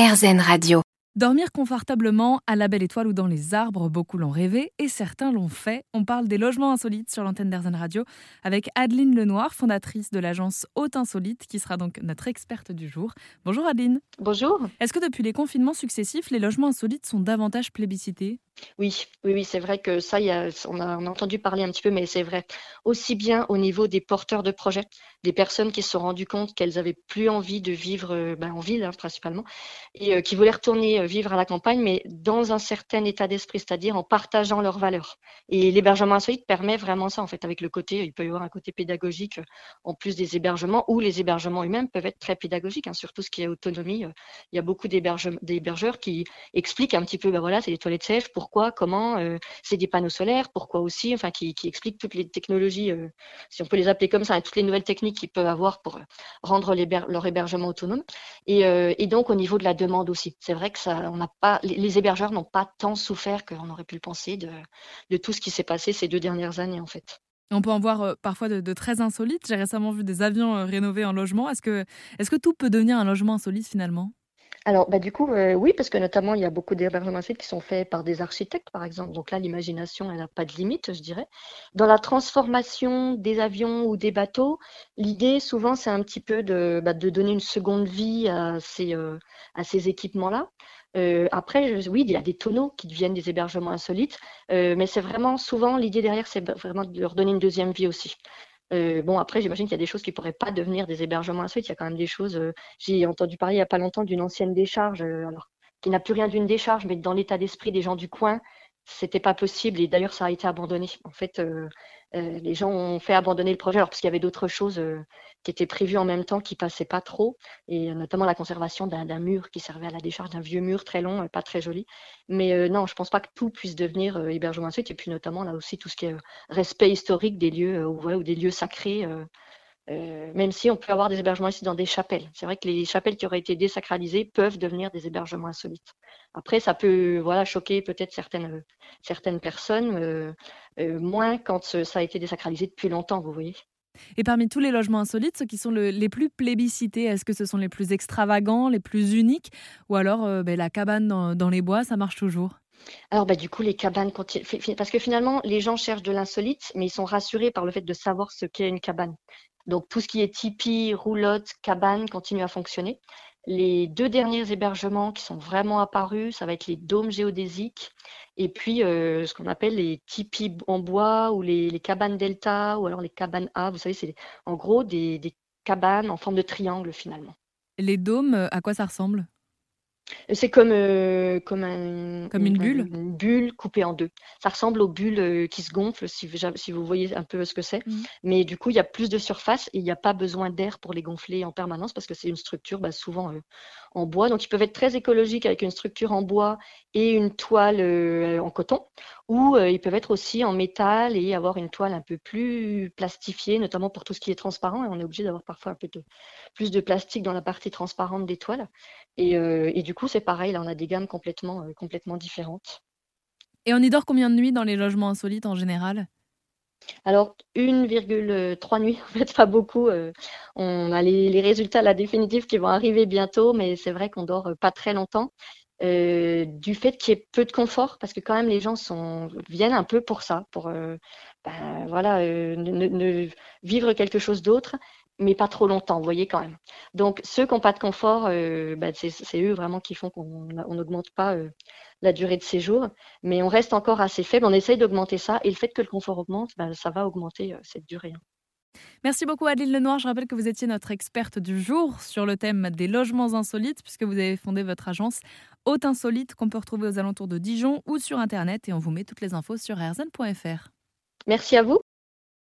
RZN Radio. Dormir confortablement à la belle étoile ou dans les arbres, beaucoup l'ont rêvé et certains l'ont fait. On parle des logements insolites sur l'antenne d'Airzen Radio avec Adeline Lenoir, fondatrice de l'agence Haute Insolite, qui sera donc notre experte du jour. Bonjour Adeline. Bonjour. Est-ce que depuis les confinements successifs, les logements insolites sont davantage plébiscités? Oui, oui, oui, c'est vrai que ça, on, a, entendu parler un petit peu, mais c'est vrai. Aussi bien au niveau des porteurs de projets, des personnes qui se sont rendues compte qu'elles avaient plus envie de vivre euh, ben, en ville, hein, principalement, et euh, qui voulaient retourner euh, vivre à la campagne, mais dans un certain état d'esprit, c'est-à-dire en partageant leurs valeurs. Et l'hébergement insolite permet vraiment ça, en fait, avec le côté, il peut y avoir un côté pédagogique en plus des hébergements, ou les hébergements eux-mêmes peuvent être très pédagogiques, hein, surtout ce qui est autonomie. Il y a beaucoup d'hébergeurs qui expliquent un petit peu, ben voilà, c'est les toilettes sèches, pour pourquoi, comment, euh, c'est des panneaux solaires, pourquoi aussi, enfin, qui, qui expliquent toutes les technologies, euh, si on peut les appeler comme ça, et toutes les nouvelles techniques qu'ils peuvent avoir pour euh, rendre leur hébergement autonome. Et, et, donc, au niveau de la demande aussi, c'est vrai que ça, on pas, les, hébergeurs n'ont pas tant souffert qu'on aurait pu le penser de, de tout ce qui s'est passé ces deux dernières années, en fait. On peut en voir parfois de, très insolites. J'ai récemment vu des avions rénovés en logement. Est-ce que, est -ce que tout peut devenir un logement insolite finalement? Alors, bah, du coup, euh, oui, parce que notamment, il y a beaucoup d'hébergements insolites qui sont faits par des architectes, par exemple. Donc là, l'imagination, elle n'a pas de limite, je dirais. Dans la transformation des avions ou des bateaux, l'idée, souvent, c'est un petit peu de, bah, de donner une seconde vie à ces, euh, à ces équipements-là. Euh, après, oui, il y a des tonneaux qui deviennent des hébergements insolites, mais c'est vraiment souvent l'idée derrière, c'est vraiment de leur donner une deuxième vie aussi. Euh, bon, après, j'imagine qu'il y a des choses qui pourraient pas devenir des hébergements insolites. Il y a quand même des choses. Euh, j'ai entendu parler il n'y a pas longtemps d'une ancienne décharge, euh, alors qui n'a plus rien d'une décharge, mais dans l'état d'esprit des gens du coin, c'était pas possible. Et d'ailleurs, ça a été abandonné. En fait, euh, les gens ont fait abandonner le projet alors parce qu'il y avait d'autres choses euh, qui étaient prévues en même temps qui passaient pas trop et euh, notamment la conservation d'un mur qui servait à la décharge d'un vieux mur très long pas très joli mais non je pense pas que tout puisse devenir hébergement ensuite et puis notamment là aussi tout ce qui est respect historique des lieux ou des lieux sacrés même si on peut avoir des hébergements ici dans des chapelles. C'est vrai que les chapelles qui auraient été désacralisées peuvent devenir des hébergements insolites. Après, ça peut voilà, choquer peut-être certaines, certaines personnes, euh, moins quand ça a été désacralisé depuis longtemps, vous voyez. Et parmi tous les logements insolites, ceux qui sont les plus plébiscités, est-ce que ce sont les plus extravagants, les plus uniques Ou alors euh, ben, la cabane dans, les bois, ça marche toujours? Alors bah, du coup les cabanes parce que finalement les gens cherchent de l'insolite mais ils sont rassurés par le fait de savoir ce qu'est une cabane. Donc tout ce qui est tipi, roulotte, cabane continue à fonctionner. Les deux derniers hébergements qui sont vraiment apparus, ça va être les dômes géodésiques et puis euh, ce qu'on appelle les tipis en bois ou les, cabanes delta ou alors les cabanes A. Vous savez, c'est en gros des, des cabanes en forme de triangle finalement. Les dômes, euh, à quoi ça ressemble? C'est comme, euh, comme, un, comme une, bulle Une bulle coupée en deux. Ça ressemble aux bulles euh, qui se gonflent, si, si vous voyez un peu ce que c'est. Mmh. Mais du coup, il y a plus de surface et il n'y a pas besoin d'air pour les gonfler en permanence parce que c'est une structure bah, souvent euh, en bois. Donc, ils peuvent être très écologiques avec une structure en bois et une toile en coton. Ou ils peuvent être aussi en métal et avoir une toile un peu plus plastifiée, notamment pour tout ce qui est transparent. Et on est obligé d'avoir parfois un peu de, plus de plastique dans la partie transparente des toiles. Et, et du coup, c'est pareil, là, on a des gammes complètement, euh, complètement différentes. Et on y dort combien de nuits dans les logements insolites en général? Alors, 1,3 nuits, en fait, pas beaucoup. Euh, on a les, les, résultats, la définitive, qui vont arriver bientôt, mais c'est vrai qu'on dort euh, pas très longtemps. du fait qu'il y ait peu de confort, parce que quand même les gens sont, viennent un peu pour ça, pour ben, voilà, ne, vivre quelque chose d'autre mais pas trop longtemps, vous voyez quand même. Donc ceux qui n'ont pas de confort, euh, bah, c'est eux vraiment qui font qu'on n'augmente pas euh, la durée de séjour, mais on reste encore assez faible. On essaye d'augmenter ça, et le fait que le confort augmente, bah, ça va augmenter euh, cette durée. Hein. Merci beaucoup Adeline Lenoir. Je rappelle que vous étiez notre experte du jour sur le thème des logements insolites, puisque vous avez fondé votre agence Haute Insolite qu'on peut retrouver aux alentours de Dijon ou sur Internet, et on vous met toutes les infos sur rzn.fr. Merci à vous.